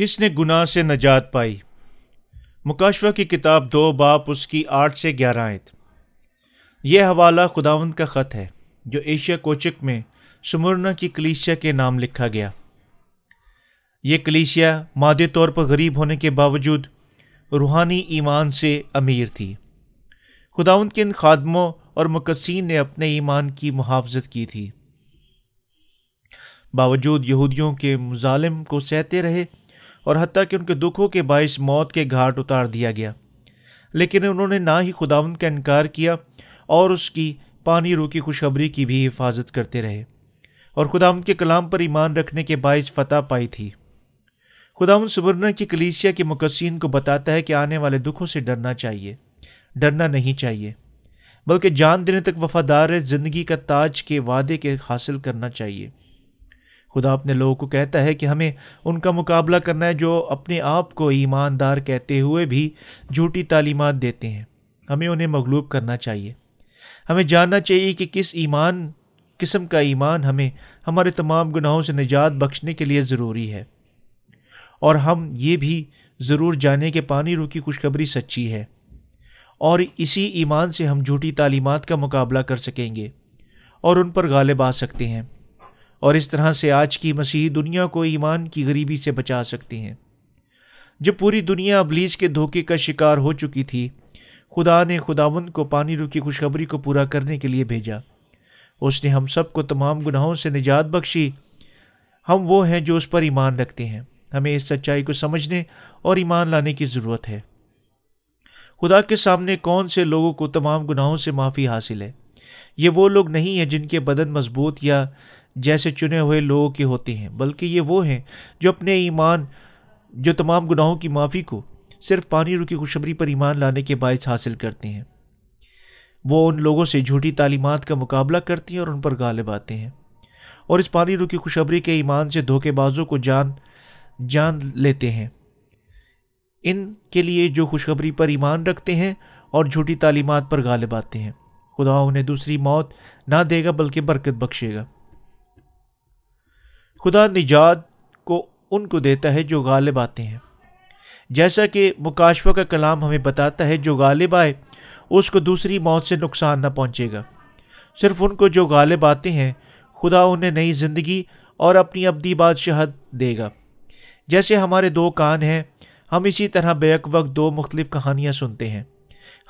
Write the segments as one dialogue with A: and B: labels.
A: کس نے گناہ سے نجات پائی؟ مکاشفہ کی کتاب دو باپ اس کی آٹھ سے گیارہ آیت۔ یہ حوالہ خداوند کا خط ہے، جو ایشیا کوچک میں سمرنا کی کلیشیا کے نام لکھا گیا۔ یہ کلیشیا مادی طور پر غریب ہونے کے باوجود روحانی ایمان سے امیر تھی۔ خداوند کے ان خادموں اور مقصین نے اپنے ایمان کی محافظت کی تھی۔ باوجود یہودیوں کے مظالم کو سہتے رہے اور حتیٰ کہ ان کے دکھوں کے باعث موت کے گھاٹ اتار دیا گیا۔ لیکن انہوں نے نہ ہی خداوند کا انکار کیا اور اس کی پانی رو کی خوشخبری کی بھی حفاظت کرتے رہے اور خداوند کے کلام پر ایمان رکھنے کے باعث فتح پائی تھی۔ خداوند سبرنا کی کلیسیا کے مقصین کو بتاتا ہے کہ آنے والے دکھوں سے ڈرنا چاہیے، ڈرنا نہیں چاہیے، بلکہ جان دینے تک وفادار زندگی کا تاج کے وعدے کے حاصل کرنا چاہیے۔ خدا اپنے لوگوں کو کہتا ہے کہ ہمیں ان کا مقابلہ کرنا ہے جو اپنے آپ کو ایماندار کہتے ہوئے بھی جھوٹی تعلیمات دیتے ہیں۔ ہمیں انہیں مغلوب کرنا چاہیے۔ ہمیں جاننا چاہیے کہ کس ایمان، قسم کا ایمان ہمیں ہمارے تمام گناہوں سے نجات بخشنے کے لیے ضروری ہے۔ اور ہم یہ بھی ضرور جانیں کہ پانی رو کی خوشخبری سچی ہے۔ اور اسی ایمان سے ہم جھوٹی تعلیمات کا مقابلہ کر سکیں گے اور ان پر غالب آ سکتے ہیں۔ اور اس طرح سے آج کی مسیحی دنیا کو ایمان کی غریبی سے بچا سکتے ہیں۔ جب پوری دنیا ابلیج کے دھوکے کا شکار ہو چکی تھی، خدا نے خداون کو پانی رو کی خوشخبری کو پورا کرنے کے لیے بھیجا۔ اس نے ہم سب کو تمام گناہوں سے نجات بخشی۔ ہم وہ ہیں جو اس پر ایمان رکھتے ہیں۔ ہمیں اس سچائی کو سمجھنے اور ایمان لانے کی ضرورت ہے۔ خدا کے سامنے کون سے لوگوں کو تمام گناہوں سے معافی حاصل ہے؟ یہ وہ لوگ نہیں ہیں جن کے بدن مضبوط یا جیسے چنے ہوئے لوگوں کے ہوتے ہیں، بلکہ یہ وہ ہیں جو اپنے ایمان، جو تمام گناہوں کی معافی کو صرف پانی رو کی خوشبری پر ایمان لانے کے باعث حاصل کرتے ہیں۔ وہ ان لوگوں سے جھوٹی تعلیمات کا مقابلہ کرتی ہیں اور ان پر غالب آتے ہیں۔ اور اس پانی رو کی خوشبری کے ایمان سے دھوکے بازوں کو جان جان لیتے ہیں۔ ان کے لیے جو خوشخبری پر ایمان رکھتے ہیں اور جھوٹی تعلیمات پر غالب آتے ہیں۔ خدا انہیں دوسری موت نہ دے گا بلکہ برکت بخشے گا۔ خدا نجات کو ان کو دیتا ہے جو غالب آتے ہیں۔ جیسا کہ مکاشفہ کا کلام ہمیں بتاتا ہے جو غالب آئے، اس کو دوسری موت سے نقصان نہ پہنچے گا۔ صرف ان کو جو غالب آتے ہیں، خدا انہیں نئی زندگی اور اپنی ابدی بادشاہت دے گا۔ جیسے ہمارے دو کان ہیں، ہم اسی طرح بیک وقت دو مختلف کہانیاں سنتے ہیں۔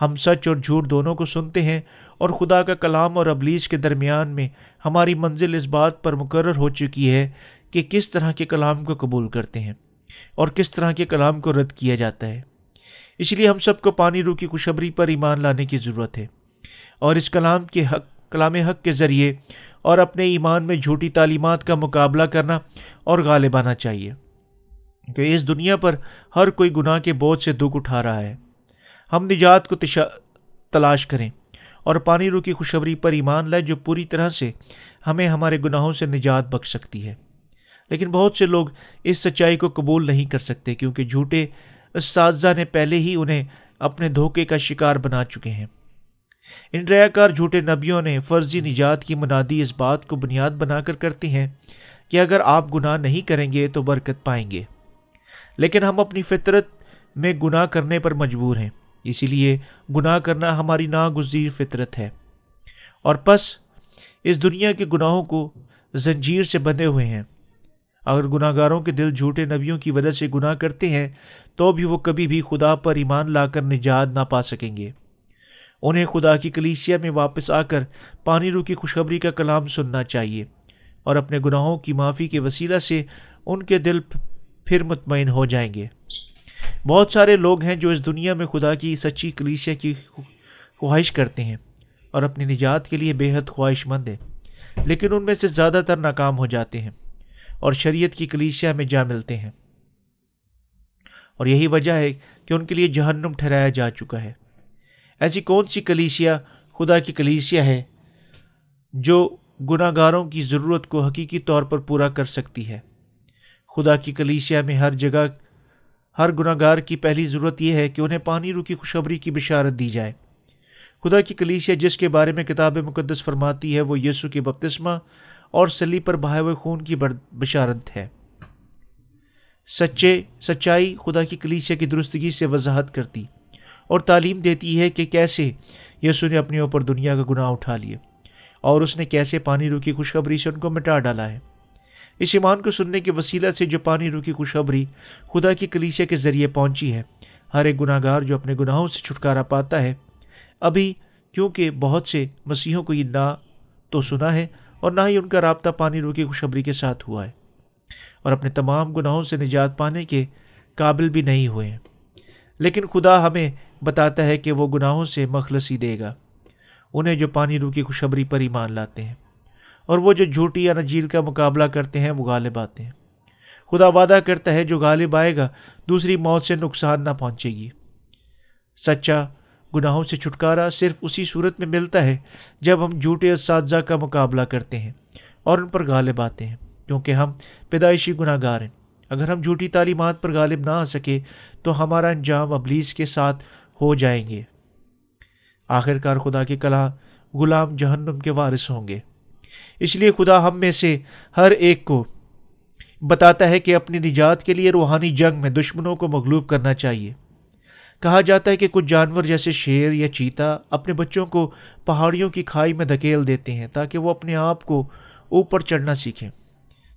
A: ہم سچ اور جھوٹ دونوں کو سنتے ہیں اور خدا کا کلام اور ابلیس کے درمیان میں ہماری منزل اس بات پر مقرر ہو چکی ہے کہ کس طرح کے کلام کو قبول کرتے ہیں اور کس طرح کے کلام کو رد کیا جاتا ہے۔ اس لیے ہم سب کو پانی رو کی خوشبری پر ایمان لانے کی ضرورت ہے اور اس کلام کے حق، کلام حق کے ذریعے اور اپنے ایمان میں جھوٹی تعلیمات کا مقابلہ کرنا اور غالب آنا چاہیے کہ اس دنیا پر ہر کوئی گناہ کے بوجھ سے دکھ اٹھا رہا ہے۔ ہم نجات کو تشا تلاش کریں اور پانی رو کی خوشبری پر ایمان لائے جو پوری طرح سے ہمیں ہمارے گناہوں سے نجات بخش سکتی ہے۔ لیکن بہت سے لوگ اس سچائی کو قبول نہیں کر سکتے کیونکہ جھوٹے اساتذہ نے پہلے ہی انہیں اپنے دھوکے کا شکار بنا چکے ہیں۔ ان ریا کار جھوٹے نبیوں نے فرضی نجات کی منادی اس بات کو بنیاد بنا کر کرتے ہیں کہ اگر آپ گناہ نہیں کریں گے تو برکت پائیں گے۔ لیکن ہم اپنی فطرت میں گناہ کرنے پر مجبور ہیں۔ اسی لیے گناہ کرنا ہماری ناگزیر فطرت ہے۔ اور پس اس دنیا کے گناہوں کو زنجیر سے بندھے ہوئے ہیں۔ اگر گناہ گاروں کے دل جھوٹے نبیوں کی وجہ سے گناہ کرتے ہیں، تو بھی وہ کبھی بھی خدا پر ایمان لا کر نجات نہ پا سکیں گے۔ انہیں خدا کی کلیسیا میں واپس آ کر پانی رو کی خوشخبری کا کلام سننا چاہیے اور اپنے گناہوں کی معافی کے وسیلہ سے ان کے دل پھر مطمئن ہو جائیں گے۔ بہت سارے لوگ ہیں جو اس دنیا میں خدا کی سچی کلیشیا کی خواہش کرتے ہیں اور اپنی نجات کے لیے بے حد خواہش مند ہیں، لیکن ان میں سے زیادہ تر ناکام ہو جاتے ہیں اور شریعت کی کلیشیا میں جا ملتے ہیں۔ اور یہی وجہ ہے کہ ان کے لیے جہنم ٹھہرایا جا چکا ہے۔ ایسی کون سی کلیشیا خدا کی کلیسیا ہے جو گناہ گاروں کی ضرورت کو حقیقی طور پر پورا کر سکتی ہے؟ خدا کی کلیسیا میں ہر جگہ ہر گناہ گار کی پہلی ضرورت یہ ہے کہ انہیں پانی رو کی خوشخبری کی بشارت دی جائے۔ خدا کی کلیسیا جس کے بارے میں کتاب مقدس فرماتی ہے، وہ یسو کے بپتسمہ اور سلی پر بہائے ہوئے خون کی بشارت ہے۔ سچے سچائی خدا کی کلیسیا کی درستگی سے وضاحت کرتی اور تعلیم دیتی ہے کہ کیسے یسو نے اپنے اوپر دنیا کا گناہ اٹھا لیے اور اس نے کیسے پانی روکی خوشخبری سے ان کو مٹا ڈالا ہے۔ اس ایمان کو سننے کے وسیلہ سے جو پانی روکی خوشخبری خدا کی کلیسیا کے ذریعے پہنچی ہے۔ ہر ایک گناہ گار جو اپنے گناہوں سے چھٹکارا پاتا ہے، ابھی کیونکہ بہت سے مسیحوں کو یہ نہ تو سنا ہے اور نہ ہی ان کا رابطہ پانی روکی خوشخبری کے ساتھ ہوا ہے۔ اور اپنے تمام گناہوں سے نجات پانے کے قابل بھی نہیں ہوئے ہیں۔ لیکن خدا ہمیں بتاتا ہے کہ وہ گناہوں سے مخلصی دے گا۔ انہیں جو پانی روکی خوشبری پر ایمان لاتے ہیں۔ اور وہ جو جھوٹی یا نجیل کا مقابلہ کرتے ہیں، وہ غالب آتے ہیں۔ خدا وعدہ کرتا ہے، جو غالب آئے گا، دوسری موت سے نقصان نہ پہنچے گی۔ سچا گناہوں سے چھٹکارا صرف اسی صورت میں ملتا ہے، جب ہم جھوٹے اساتذہ کا مقابلہ کرتے ہیں اور ان پر غالب آتے ہیں، کیونکہ ہم پیدائشی گناہ گار ہیں۔ اگر ہم جھوٹی تعلیمات پر غالب نہ آ سکے، تو ہمارا انجام ابلیس کے ساتھ ہو جائیں گے۔ آخر کار خدا کے کلا غلام جہنم کے وارث ہوں گے۔ اس لیے خدا ہم میں سے ہر ایک کو بتاتا ہے کہ اپنی نجات کے لیے روحانی جنگ میں دشمنوں کو مغلوب کرنا چاہیے۔ کہا جاتا ہے کہ کچھ جانور جیسے شیر یا چیتا اپنے بچوں کو پہاڑیوں کی کھائی میں دھکیل دیتے ہیں تاکہ وہ اپنے آپ کو اوپر چڑھنا سیکھیں۔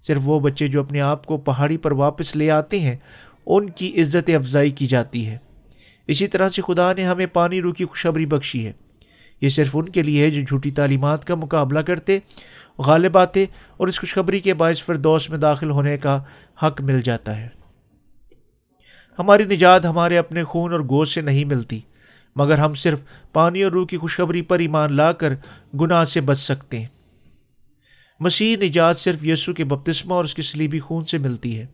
A: صرف وہ بچے جو اپنے آپ کو پہاڑی پر واپس لے آتے ہیں، ان کی عزت افزائی کی جاتی ہے۔ اسی طرح سے خدا نے ہمیں پانی روکی خوشبری بخشی ہے۔ یہ صرف ان کے لیے ہے جو جھوٹی تعلیمات کا مقابلہ کرتے، غالب آتے اور اس خوشخبری کے باعث فردوس میں داخل ہونے کا حق مل جاتا ہے۔ ہماری نجات ہمارے اپنے خون اور گوشت سے نہیں ملتی، مگر ہم صرف پانی اور روح کی خوشخبری پر ایمان لا کر گناہ سے بچ سکتے ہیں۔ مسیح نجات صرف یسو کے بپتسمہ اور اس کی سلیبی خون سے ملتی ہے۔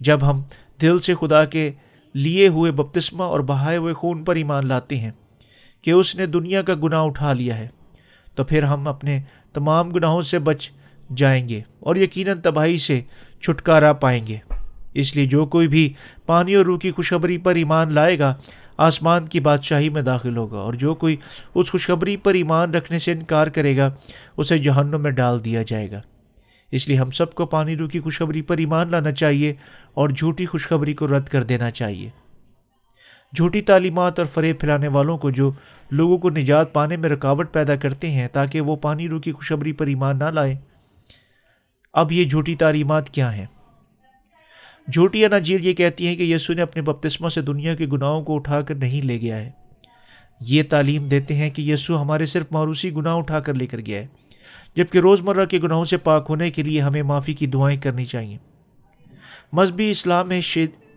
A: جب ہم دل سے خدا کے لیے ہوئے بپتسمہ اور بہائے ہوئے خون پر ایمان لاتے ہیں کہ اس نے دنیا کا گناہ اٹھا لیا ہے۔ تو پھر ہم اپنے تمام گناہوں سے بچ جائیں گے اور یقیناً تباہی سے چھٹکارا پائیں گے۔ اس لیے جو کوئی بھی پانی اور روح کی خوشخبری پر ایمان لائے گا، آسمان کی بادشاہی میں داخل ہوگا، اور جو کوئی اس خوشخبری پر ایمان رکھنے سے انکار کرے گا، اسے جہنم میں ڈال دیا جائے گا۔ اس لیے ہم سب کو پانی روح کی خوشخبری پر ایمان لانا چاہیے اور جھوٹی خوشخبری کو رد کر دینا چاہیے۔ جھوٹی تعلیمات اور فریب پھیلانے والوں کو جو لوگوں کو نجات پانے میں رکاوٹ پیدا کرتے ہیں تاکہ وہ پانی روح کی خوشبری پر ایمان نہ لائیں اب یہ جھوٹی تعلیمات کیا ہیں؟ جھوٹی نجیل یہ کہتی ہیں کہ یسو نے اپنے بپتسمہ سے دنیا کے گناہوں کو اٹھا کر نہیں لے گیا ہے۔ یہ تعلیم دیتے ہیں کہ یسو ہمارے صرف معروسی گناہ اٹھا کر لے کر گیا ہے، جبکہ روزمرہ کے گناہوں سے پاک ہونے کے لیے ہمیں معافی کی دعائیں کرنی چاہیے۔ مذہبی اسلام میں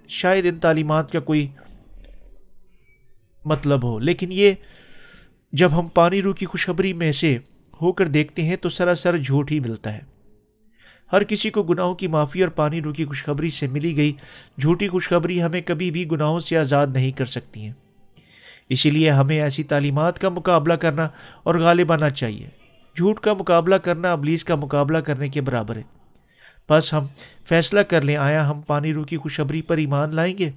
A: شاید ان تعلیمات کا کوئی مطلب ہو۔ لیکن یہ جب ہم پانی رو کی خوشخبری میں سے ہو کر دیکھتے ہیں تو سراسر جھوٹ ہی ملتا ہے۔ ہر کسی کو گناہوں کی معافی اور پانی رو کی خوشخبری سے ملی گئی جھوٹی خوشخبری ہمیں کبھی بھی گناہوں سے آزاد نہیں کر سکتی ہیں۔ اسی لیے ہمیں ایسی تعلیمات کا مقابلہ کرنا اور غالب آنا چاہیے۔ جھوٹ کا مقابلہ کرنا ابلیس کا مقابلہ کرنے کے برابر ہے۔ بس ہم فیصلہ کر لیں، آیا ہم پانی رو کی خوشخبری پر ایمان لائیں گے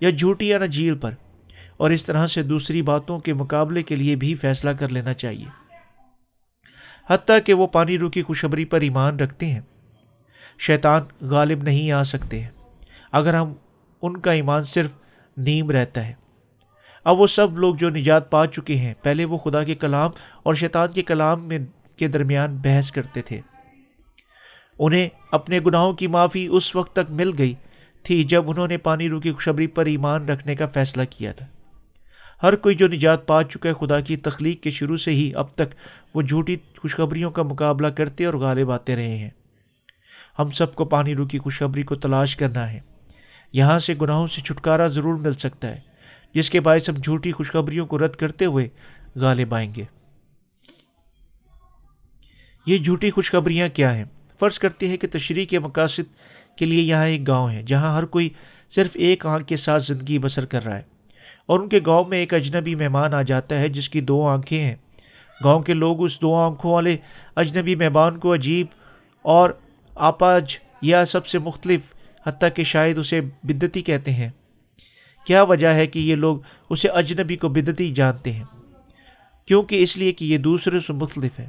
A: یا جھوٹی یا نہ جھیل پر؟ اور اس طرح سے دوسری باتوں کے مقابلے کے لیے بھی فیصلہ کر لینا چاہیے۔ حتیٰ کہ وہ پانی رو کی خوشبری پر ایمان رکھتے ہیں۔ شیطان غالب نہیں آ سکتے۔ ہیں اگر ہم ان کا ایمان صرف نیم رہتا ہے۔ اب وہ سب لوگ جو نجات پا چکے ہیں، پہلے وہ خدا کے کلام اور شیطان کے کلام میں کے درمیان بحث کرتے تھے۔ انہیں اپنے گناہوں کی معافی اس وقت تک مل گئی تھی جب انہوں نے پانی رو کی خوشبری پر ایمان رکھنے کا فیصلہ کیا تھا۔ ہر کوئی جو نجات پا چکا ہے خدا کی تخلیق کے شروع سے ہی اب تک وہ جھوٹی خوشخبریوں کا مقابلہ کرتے اور غالب آتے رہے ہیں۔ ہم سب کو پانی رو کی خوشخبری کو تلاش کرنا ہے۔ یہاں سے گناہوں سے چھٹکارا ضرور مل سکتا ہے، جس کے باعث ہم جھوٹی خوشخبریوں کو رد کرتے ہوئے غالب آئیں گے۔ یہ جھوٹی خوشخبریاں کیا ہیں؟ فرض کرتے ہیں کہ تشریح کے مقاصد کے لیے یہاں ایک گاؤں ہے، جہاں ہر کوئی صرف ایک آنکھ کے ساتھ زندگی بسر کر رہا ہے۔ اور ان کے گاؤں میں ایک اجنبی مہمان آ جاتا ہے جس کی دو آنکھیں ہیں۔ گاؤں کے لوگ اس دو آنکھوں والے اجنبی مہمان کو عجیب اور آپاج یا سب سے مختلف، حتیٰ کہ شاید اسے بدتی کہتے ہیں۔ کیا وجہ ہے کہ یہ لوگ اسے اجنبی کو بدتی جانتے ہیں؟ کیونکہ اس لیے کہ یہ دوسرے سے مختلف ہے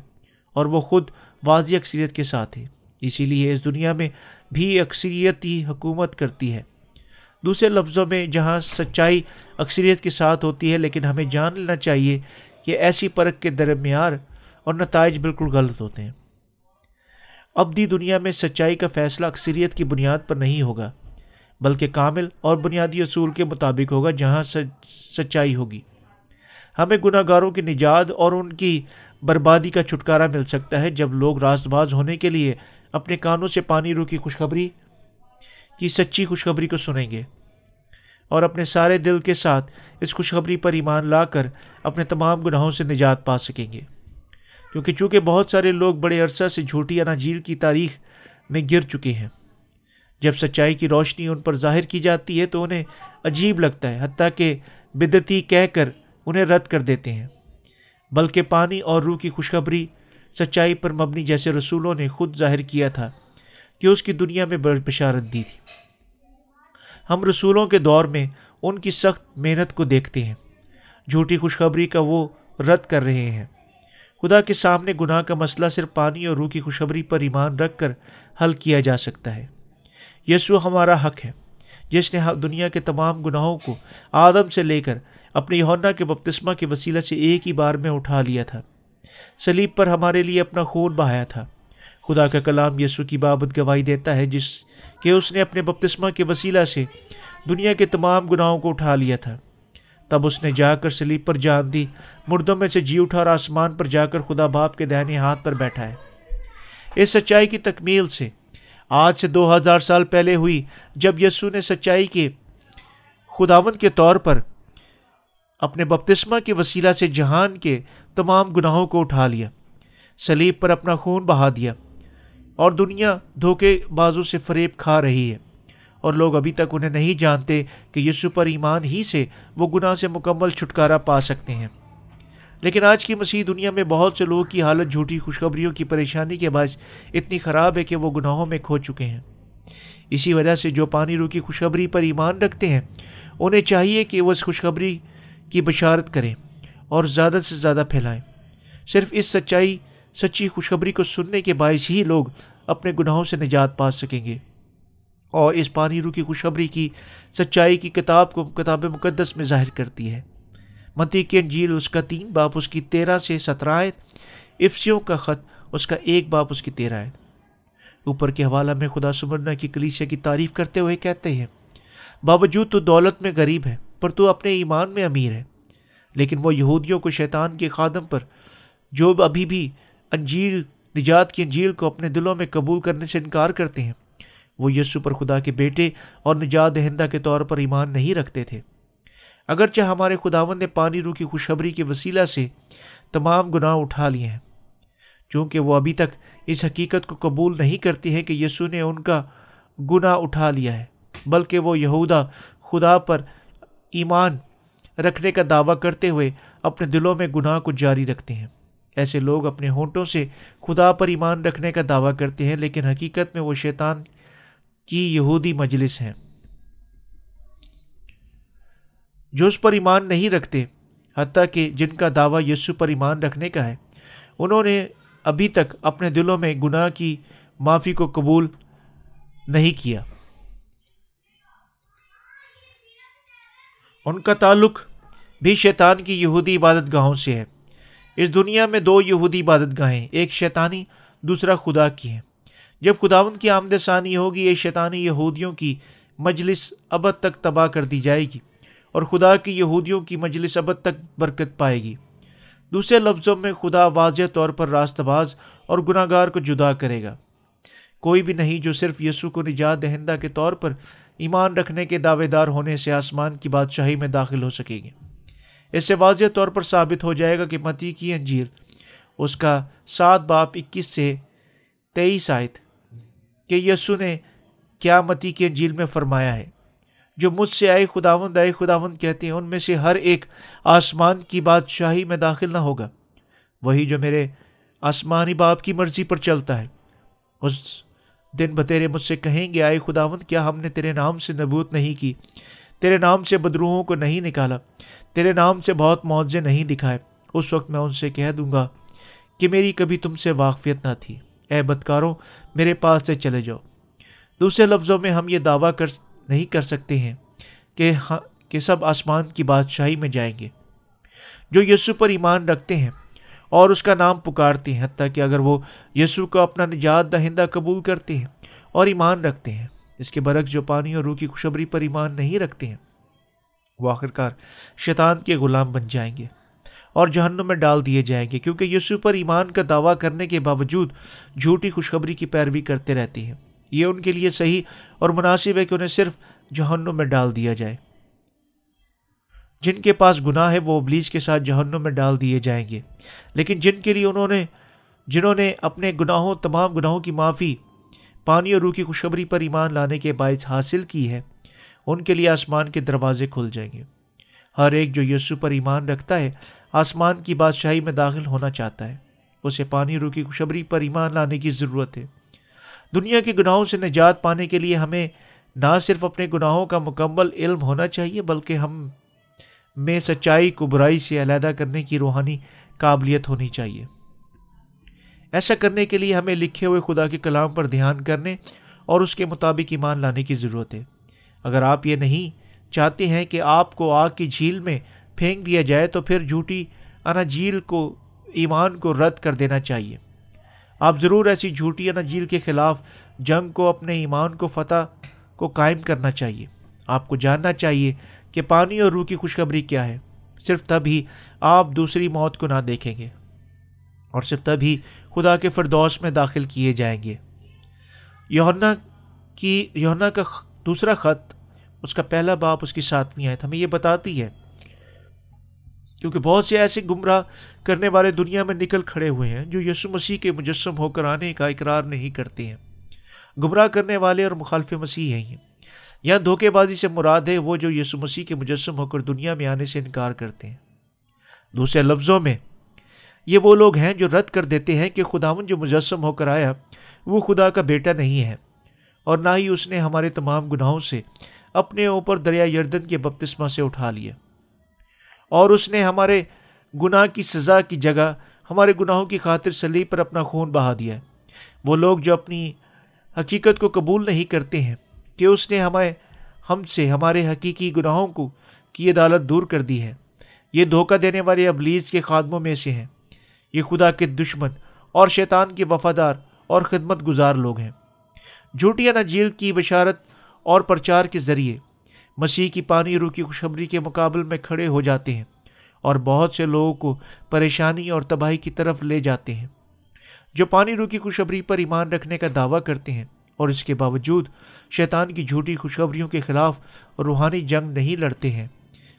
A: اور وہ خود واضح اکثریت کے ساتھ ہے اسی لیے اس دنیا میں بھی اکثریتی حکومت کرتی ہے۔ دوسرے لفظوں میں جہاں سچائی اکثریت کے ساتھ ہوتی ہے، لیکن ہمیں جان لینا چاہیے کہ ایسی پرکھ کے درمیان اور نتائج بالکل غلط ہوتے ہیں۔ ابدی دنیا میں سچائی کا فیصلہ اکثریت کی بنیاد پر نہیں ہوگا، بلکہ کامل اور بنیادی اصول کے مطابق ہوگا جہاں سچائی ہوگی۔ ہمیں گناہ گاروں کی نجات اور ان کی بربادی کا چھٹکارا مل سکتا ہے جب لوگ راست باز ہونے کے لیے اپنے کانوں سے پانی رو کی خوشخبری کی سچی خوشخبری کو سنیں گے اور اپنے سارے دل کے ساتھ اس خوشخبری پر ایمان لا کر اپنے تمام گناہوں سے نجات پا سکیں گے۔ کیونکہ چونکہ بہت سارے لوگ بڑے عرصہ سے جھوٹی اناجیل کی تاریخ میں گر چکے ہیں۔ جب سچائی کی روشنی ان پر ظاہر کی جاتی ہے تو انہیں عجیب لگتا ہے، حتیٰ کہ بدتی کہہ کر انہیں رد کر دیتے ہیں۔ بلکہ پانی اور روح کی خوشخبری سچائی پر مبنی جیسے رسولوں نے خود ظاہر کیا تھا کہ اس کی دنیا میں بشارت دی تھی۔ ہم رسولوں کے دور میں ان کی سخت محنت کو دیکھتے ہیں۔ جھوٹی خوشخبری کا وہ رد کر رہے ہیں۔ خدا کے سامنے گناہ کا مسئلہ صرف پانی اور روح کی خوشخبری پر ایمان رکھ کر حل کیا جا سکتا ہے۔ یسو ہمارا حق ہے۔ جس نے دنیا کے تمام گناہوں کو آدم سے لے کر اپنی یونا کے بپتسمہ کے وسیلہ سے ایک ہی بار میں اٹھا لیا تھا۔ سلیب پر ہمارے لیے اپنا خون بہایا تھا۔ خدا کا کلام یسو کی بابت گواہی دیتا ہے جس کہ اس نے اپنے بپتسمہ کے وسیلہ سے دنیا کے تمام گناہوں کو اٹھا لیا تھا۔ تب اس نے جا کر سلیب پر جان دی، مردوں میں سے جی اٹھا اور آسمان پر جا کر خدا باپ کے دہنے ہاتھ پر بیٹھا ہے۔ اس سچائی کی تکمیل سے آج سے دو ہزار سال پہلے ہوئی، جب یسو نے سچائی کے خداون کے طور پر اپنے بپتسمہ کے وسیلہ سے جہان کے تمام گناہوں کو اٹھا لیا۔ سلیب پر اپنا خون بہا دیا۔ اور دنیا دھوکے بازو سے فریب کھا رہی ہے۔ اور لوگ ابھی تک انہیں نہیں جانتے کہ یسو پر ایمان ہی سے وہ گناہ سے مکمل چھٹکارا پا سکتے ہیں۔ لیکن آج کی مسیح دنیا میں بہت سے لوگوں کی حالت جھوٹی خوشخبریوں کی پریشانی کے باعث اتنی خراب ہے کہ وہ گناہوں میں کھو چکے ہیں۔ اسی وجہ سے جو پانی رو کی خوشخبری پر ایمان رکھتے ہیں، انہیں چاہیے کہ وہ اس خوشخبری کی بشارت کریں اور زیادہ سے زیادہ پھیلائیں۔ صرف اس سچائی سچی خوشخبری کو سننے کے باعث ہی لوگ اپنے گناہوں سے نجات پا سکیں گے۔ اور اس پانی رو کی خوشخبری کی سچائی کی کتاب کو کتاب مقدس میں ظاہر کرتی ہے۔ متی کی انجیل اس کا تین باپ، اس کی تیرہ سے سترہ افسیوں کا خط، اس کا ایک باپ، اس کی تیرہ ہے اوپر کے حوالہ میں خدا سمرنا کی کلیسیا کی تعریف کرتے ہوئے کہتے ہیں، باوجود تو دولت میں غریب ہے، پر تو اپنے ایمان میں امیر ہے۔ لیکن وہ یہودیوں کو شیطان کے خادم پر، جو ابھی بھی انجیل، نجات کی انجیل کو اپنے دلوں میں قبول کرنے سے انکار کرتے ہیں۔ وہ یسو پر خدا کے بیٹے اور نجات دہندہ کے طور پر ایمان نہیں رکھتے تھے۔ اگرچہ ہمارے خداون نے پانی رو کی خوشخبری کے وسیلہ سے تمام گناہ اٹھا لیے ہیں، چونکہ وہ ابھی تک اس حقیقت کو قبول نہیں کرتی ہے کہ یسو نے ان کا گناہ اٹھا لیا ہے، بلکہ وہ یہودا خدا پر ایمان رکھنے کا دعویٰ کرتے ہوئے اپنے دلوں میں گناہ کو جاری رکھتے ہیں۔ ایسے لوگ اپنے ہونٹوں سے خدا پر ایمان رکھنے کا دعویٰ کرتے ہیں، لیکن حقیقت میں وہ شیطان کی یہودی مجلس ہیں۔ جو اس پر ایمان نہیں رکھتے، حتیٰ کہ جن کا دعویٰ یسو پر ایمان رکھنے کا ہے، انہوں نے ابھی تک اپنے دلوں میں گناہ کی معافی کو قبول نہیں کیا۔ ان کا تعلق بھی شیطان کی یہودی عبادت گاہوں سے ہے۔ اس دنیا میں دو یہودی عبادت گاہیں ایک شیطانی، دوسرا خدا کی ہیں۔ جب خداون کی آمد ثانی ہوگی، یہ شیطانی یہودیوں کی مجلس ابد تک تباہ کر دی جائے گی اور خدا کی یہودیوں کی مجلس ابد تک برکت پائے گی۔ دوسرے لفظوں میں، خدا واضح طور پر راست باز اور گناہ گار کو جدا کرے گا۔ کوئی بھی نہیں جو صرف یسو کو نجات دہندہ کے طور پر ایمان رکھنے کے دعوے دار ہونے سے آسمان کی بادشاہی میں داخل ہو سکے گی۔ اس سے واضح طور پر ثابت ہو جائے گا کہ متی کی انجیل، اس کا سات باپ اکیس سے تیئیس آیت کہ یسو نے کیا متی کی انجیل میں فرمایا ہے۔ جو مجھ سے آئے خداوند آئے خداوند کہتے ہیں، ان میں سے ہر ایک آسمان کی بادشاہی میں داخل نہ ہوگا۔ وہی جو میرے آسمانی باپ کی مرضی پر چلتا ہے۔ اس دن بتیرے مجھ سے کہیں گے، آئے خداوند، کیا ہم نے تیرے نام سے نبوت نہیں کی؟ تیرے نام سے بدروہوں کو نہیں نکالا، تیرے نام سے بہت معاوضے نہیں دکھائے۔ اس وقت میں ان سے کہہ دوں گا کہ میری کبھی تم سے واقفیت نہ تھی۔ اے بدکاروں، میرے پاس سے چلے جاؤ۔ دوسرے لفظوں میں ہم یہ دعویٰ کر نہیں کر سکتے ہیں کہ ہاں کہ سب آسمان کی بادشاہی میں جائیں گے۔ جو یسو پر ایمان رکھتے ہیں اور اس کا نام پکارتے ہیں، حتیٰ کہ اگر وہ یسو کو اپنا نجات دہندہ قبول کرتے ہیں اور ایمان رکھتے ہیں۔ اس کے برعکس جو پانی اور روح کی خوشبری پر ایمان نہیں رکھتے ہیں، وہ آخرکار شیطان کے غلام بن جائیں گے اور جہنم میں ڈال دیے جائیں گے، کیونکہ یسو پر ایمان کا دعویٰ کرنے کے باوجود جھوٹی خوشخبری کی پیروی کرتے رہتے ہیں۔ یہ ان کے لیے صحیح اور مناسب ہے کہ انہیں صرف جہنم میں ڈال دیا جائے۔ جن کے پاس گناہ ہے، وہ ابلیس کے ساتھ جہنم میں ڈال دیے جائیں گے۔ لیکن جن کے لیے انہوں نے، جنہوں نے اپنے گناہوں، تمام گناہوں کی معافی پانی اور روح کی خوشخبری پر ایمان لانے کے باعث حاصل کی ہے، ان کے لیے آسمان کے دروازے کھل جائیں گے۔ ہر ایک جو یسو پر ایمان رکھتا ہے، آسمان کی بادشاہی میں داخل ہونا چاہتا ہے۔ اسے پانی روح کی خوشبری پر ایمان لانے کی ضرورت ہے۔ دنیا کے گناہوں سے نجات پانے کے لیے ہمیں نہ صرف اپنے گناہوں کا مکمل علم ہونا چاہیے، بلکہ ہم میں سچائی کو برائی سے علیحدہ کرنے کی روحانی قابلیت ہونی چاہیے۔ ایسا کرنے کے لیے ہمیں لکھے ہوئے خدا کے کلام پر دھیان کرنے اور اس کے مطابق ایمان لانے کی ضرورت ہے۔ اگر آپ یہ نہیں چاہتے ہیں کہ آپ کو آگ کی جھیل میں پھینک دیا جائے تو پھر جھوٹی انا جھیل کو، ایمان کو رد کر دینا چاہیے۔ آپ ضرور ایسی جھوٹی انا جھیل کے خلاف جنگ کو، اپنے ایمان کو، فتح کو قائم کرنا چاہیے۔ آپ کو جاننا چاہیے کہ پانی اور روح کی خوشخبری کیا ہے۔ صرف تب ہی آپ دوسری موت کو نہ دیکھیں گے۔ اور صرف تبھی خدا کے فردوس میں داخل کیے جائیں گے۔ یونا کی یونا کا دوسرا خط، اس کا پہلا باپ، اس کی ساتویں آیت، ہمیں یہ بتاتی ہے۔ کیونکہ بہت سے ایسے گمراہ کرنے والے دنیا میں نکل کھڑے ہوئے ہیں جو یسو مسیح کے مجسم ہو کر آنے کا اقرار نہیں کرتے ہیں۔ گمراہ کرنے والے اور مخالف مسیح ہیں یا دھوکے بازی سے مراد ہے وہ جو یسو مسیح کے مجسم ہو کر دنیا میں آنے سے انکار کرتے ہیں۔ دوسرے لفظوں میں یہ وہ لوگ ہیں جو رد کر دیتے ہیں کہ خداون جو مجسم ہو کر آیا وہ خدا کا بیٹا نہیں ہے اور نہ ہی اس نے ہمارے تمام گناہوں سے اپنے اوپر دریا یردن کے بپتسمہ سے اٹھا لیا۔ اور اس نے ہمارے گناہ کی سزا کی جگہ ہمارے گناہوں کی خاطر سلیب پر اپنا خون بہا دیا۔ ہے وہ لوگ جو اپنی حقیقت کو قبول نہیں کرتے ہیں کہ اس نے ہمیں ہم سے ہمارے حقیقی گناہوں کو کی عدالت دور کر دی ہے، یہ دھوکہ دینے والے ابلیز کے خادموں میں سے ہیں۔ یہ خدا کے دشمن اور شیطان کے وفادار اور خدمت گزار لوگ ہیں۔ جھوٹیا نجیل کی بشارت اور پرچار کے ذریعے مسیح کی پانی روح کی خوشخبری کے مقابل میں کھڑے ہو جاتے ہیں اور بہت سے لوگوں کو پریشانی اور تباہی کی طرف لے جاتے ہیں۔ جو پانی روح کی خوشخبری پر ایمان رکھنے کا دعویٰ کرتے ہیں اور اس کے باوجود شیطان کی جھوٹی خوشخبریوں کے خلاف روحانی جنگ نہیں لڑتے ہیں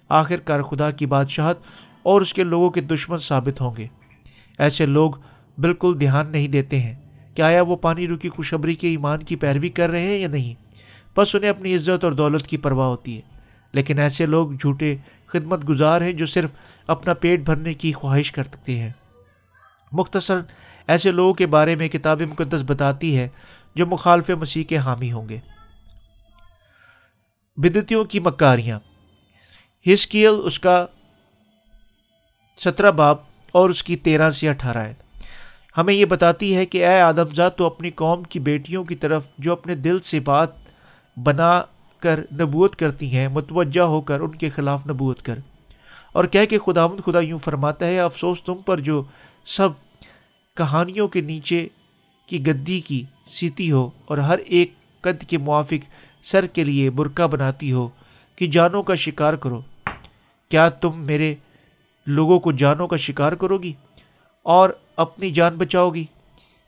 A: آخر کار خدا کی بادشاہت اور اس کے لوگوں کے دشمن ثابت ہوں گے۔ ایسے لوگ بالکل دھیان نہیں دیتے ہیں کہ آیا وہ پانی روکی خوشبری کے ایمان کی پیروی کر رہے ہیں یا نہیں۔ بس انہیں اپنی عزت اور دولت کی پرواہ ہوتی ہے۔ لیکن ایسے لوگ جھوٹے خدمت گزار ہیں جو صرف اپنا پیٹ بھرنے کی خواہش کر سکتے ہیں۔ مختصر ایسے لوگوں کے بارے میں کتاب مقدس بتاتی ہے جو مخالف مسیح کے حامی ہوں گے۔ بدتیوں کی مکاریاں۔ ہسکیل اس کا سترہ باپ اور اس کی تیرہ سے اٹھارہ ہے ہمیں یہ بتاتی ہے کہ اے آدم زاد تو اپنی قوم کی بیٹیوں کی طرف جو اپنے دل سے بات بنا کر نبوت کرتی ہیں، متوجہ ہو کر ان کے خلاف نبوت کر۔ اور کہہ کے خدا مند خدا یوں فرماتا ہے، افسوس تم پر جو سب کہانیوں کے نیچے کی گدی کی سیتی ہو اور ہر ایک قد کے موافق سر کے لیے برقع بناتی ہو کہ جانوں کا شکار کرو۔ کیا تم میرے لوگوں کو جانوں کا شکار کرو گی اور اپنی جان بچاؤ گی۔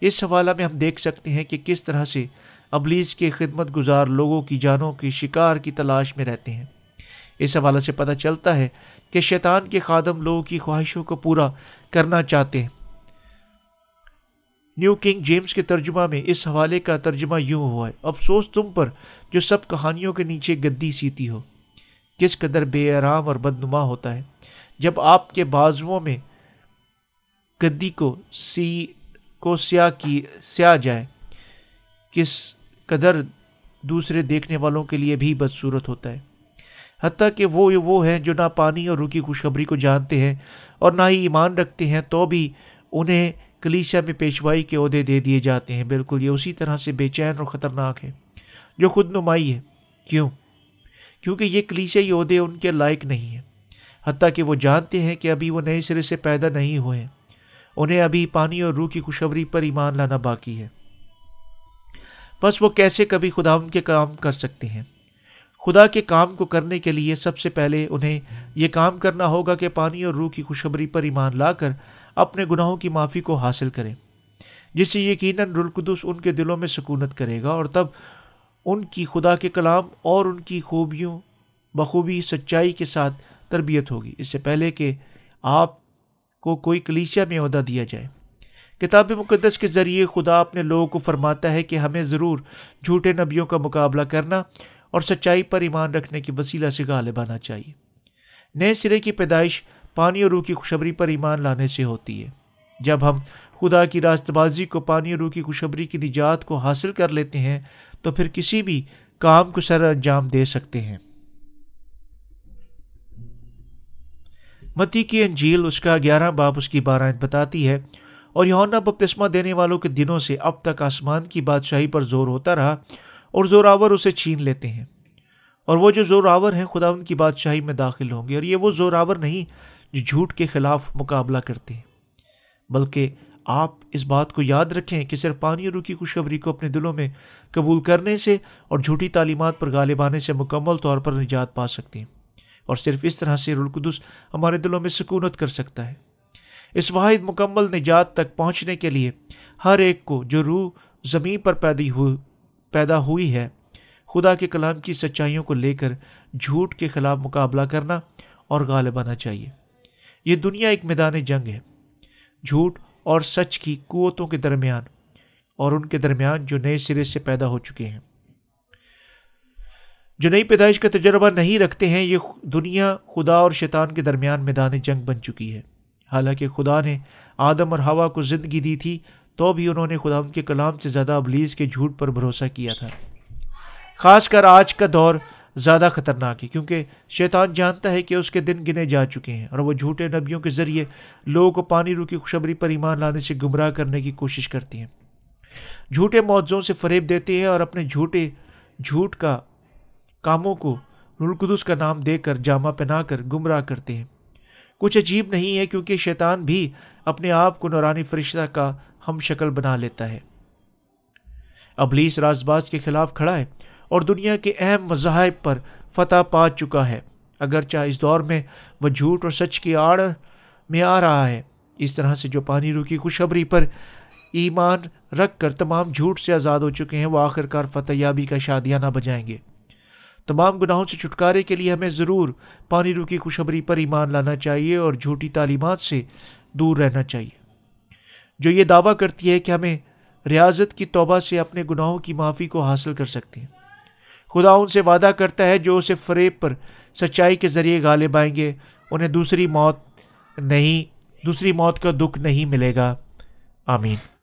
A: اس حوالہ میں ہم دیکھ سکتے ہیں کہ کس طرح سے ابلیس کے خدمت گزار لوگوں کی جانوں کی شکار کی تلاش میں رہتے ہیں۔ اس حوالے سے پتہ چلتا ہے کہ شیطان کے خادم لوگوں کی خواہشوں کو پورا کرنا چاہتے ہیں۔ نیو کنگ جیمز کے ترجمہ میں اس حوالے کا ترجمہ یوں ہوا ہے، افسوس تم پر جو سب کہانیوں کے نیچے گدی سیتی ہو۔ کس قدر بے آرام اور بدنما ہوتا ہے۔ جب آپ کے بازوؤں میں گدی کو سی، کو سیاہ کی، سیاہ جائے، کس قدر دوسرے دیکھنے والوں کے لیے بھی بدصورت ہوتا ہے۔ حتیٰ کہ وہ وہ ہیں جو نہ پانی اور روکی خوشخبری کو جانتے ہیں اور نہ ہی ایمان رکھتے ہیں، تو بھی انہیں کلیسیا میں پیشوائی کے عہدے دے دیے جاتے ہیں۔ بالکل، یہ اسی طرح سے بے چین اور خطرناک ہے، جو خود نمائی ہے۔ کیوں؟ کیونکہ یہ کلیسیائی عہدے ان کے لائق نہیں ہیں۔ حتیٰ کہ وہ جانتے ہیں کہ ابھی وہ نئے سرے سے پیدا نہیں ہوئے۔ انہیں ابھی پانی اور روح کی خوشبری پر ایمان لانا باقی ہے۔ بس وہ کیسے کبھی خدا ان کے کام کر سکتے ہیں؟ خدا کے کام کو کرنے کے لیے سب سے پہلے انہیں یہ کام کرنا ہوگا کہ پانی اور روح کی خوشبری پر ایمان لا کر اپنے گناہوں کی معافی کو حاصل کریں، جس سے یقیناً رلقدس ان کے دلوں میں سکونت کرے گا اور تب ان کی خدا کے کلام اور ان کی خوبیوں، بخوبی، سچائی کے ساتھ تربیت ہوگی۔ اس سے پہلے کہ آپ کو کوئی کلیشیا میں عہدہ دیا جائے۔ کتاب مقدس کے ذریعے خدا اپنے لوگوں کو فرماتا ہے کہ ہمیں ضرور جھوٹے نبیوں کا مقابلہ کرنا اور سچائی پر ایمان رکھنے کی وسیلہ سے غالب آنا چاہیے۔ نئے سرے کی پیدائش پانی اور روح کی خوشبری پر ایمان لانے سے ہوتی ہے۔ جب ہم خدا کی راست بازی کو پانی اور روح کی خوشبری کی نجات کو حاصل کر لیتے ہیں، تو پھر کسی بھی کام کو سر انجام دے سکتے ہیں۔ متی کی انجیل اس کا گیارہ باپ اس کی بارہ بتاتی ہے، اور یونا بپتسمہ دینے والوں کے دنوں سے اب تک آسمان کی بادشاہی پر زور ہوتا رہا اور زوراور اسے چھین لیتے ہیں۔ اور وہ جو زوراور ہیں، خدا ان کی بادشاہی میں داخل ہوں گے، اور یہ وہ زوراور نہیں جو جھوٹ کے خلاف مقابلہ کرتے ہیں۔ بلکہ آپ اس بات کو یاد رکھیں کہ صرف پانی روح کی خوشخبری کو اپنے دلوں میں قبول کرنے سے اور جھوٹی تعلیمات پر غالب آنے سے مکمل طور پر نجات پا سکتے ہیں۔ اور صرف اس طرح سے رلقدس ہمارے دلوں میں سکونت کر سکتا ہے۔ اس واحد مکمل نجات تک پہنچنے کے لیے ہر ایک کو جو روح زمین پر پیدا ہوئی پیدا ہوئی ہے، خدا کے کلام کی سچائیوں کو لے کر جھوٹ کے خلاف مقابلہ کرنا اور غالب آنا چاہیے۔ یہ دنیا ایک میدان جنگ ہے۔ جھوٹ اور سچ کی قوتوں کے درمیان اور ان کے درمیان جو نئے سرے سے پیدا ہو چکے ہیں۔ جو نئی پیدائش کا تجربہ نہیں رکھتے ہیں، یہ دنیا خدا اور شیطان کے درمیان میدان جنگ بن چکی ہے۔ حالانکہ خدا نے آدم اور ہوا کو زندگی دی تھی، تو بھی انہوں نے خدا ان کے کلام سے زیادہ ابلیز کے جھوٹ پر بھروسہ کیا تھا۔ خاص کر آج کا دور زیادہ خطرناک ہے، کیونکہ شیطان جانتا ہے کہ اس کے دن گنے جا چکے ہیں اور وہ جھوٹے نبیوں کے ذریعے لوگوں کو پانی رو کی خوشبری پر ایمان لانے سے گمراہ کرنے کی کوشش کرتی ہیں۔ جھوٹے معاوضوں سے فریب دیتے ہیں اور اپنے جھوٹے جھوٹ کا کاموں کو رلقدس کا نام دے کر جامع پہنا کر گمراہ کرتے ہیں۔ کچھ عجیب نہیں ہے کیونکہ شیطان بھی اپنے آپ کو نورانی فرشتہ کا ہم شکل بنا لیتا ہے۔ ابلیس راز باز کے خلاف کھڑا ہے اور دنیا کے اہم مذاہب پر فتح پا چکا ہے۔ اگرچہ اس دور میں وہ جھوٹ اور سچ کی آڑ میں آ رہا ہے، اس طرح سے جو پانی رو کی خوشخبری پر ایمان رکھ کر تمام جھوٹ سے آزاد ہو چکے ہیں، وہ آخر کار فتح یابی کا شادیاں نہ بجائیں گے۔ تمام گناہوں سے چھٹکارے کے لیے ہمیں ضرور پانی رو کی خوشخبری پر ایمان لانا چاہیے اور جھوٹی تعلیمات سے دور رہنا چاہیے۔ جو یہ دعویٰ کرتی ہے کہ ہمیں ریاضت کی توبہ سے اپنے گناہوں کی معافی کو حاصل کر سکتے ہیں۔ خدا ان سے وعدہ کرتا ہے جو اسے فریب پر سچائی کے ذریعے غالب آئیں گے، انہیں دوسری موت نہیں، دوسری موت کا دکھ نہیں ملے گا۔ آمین۔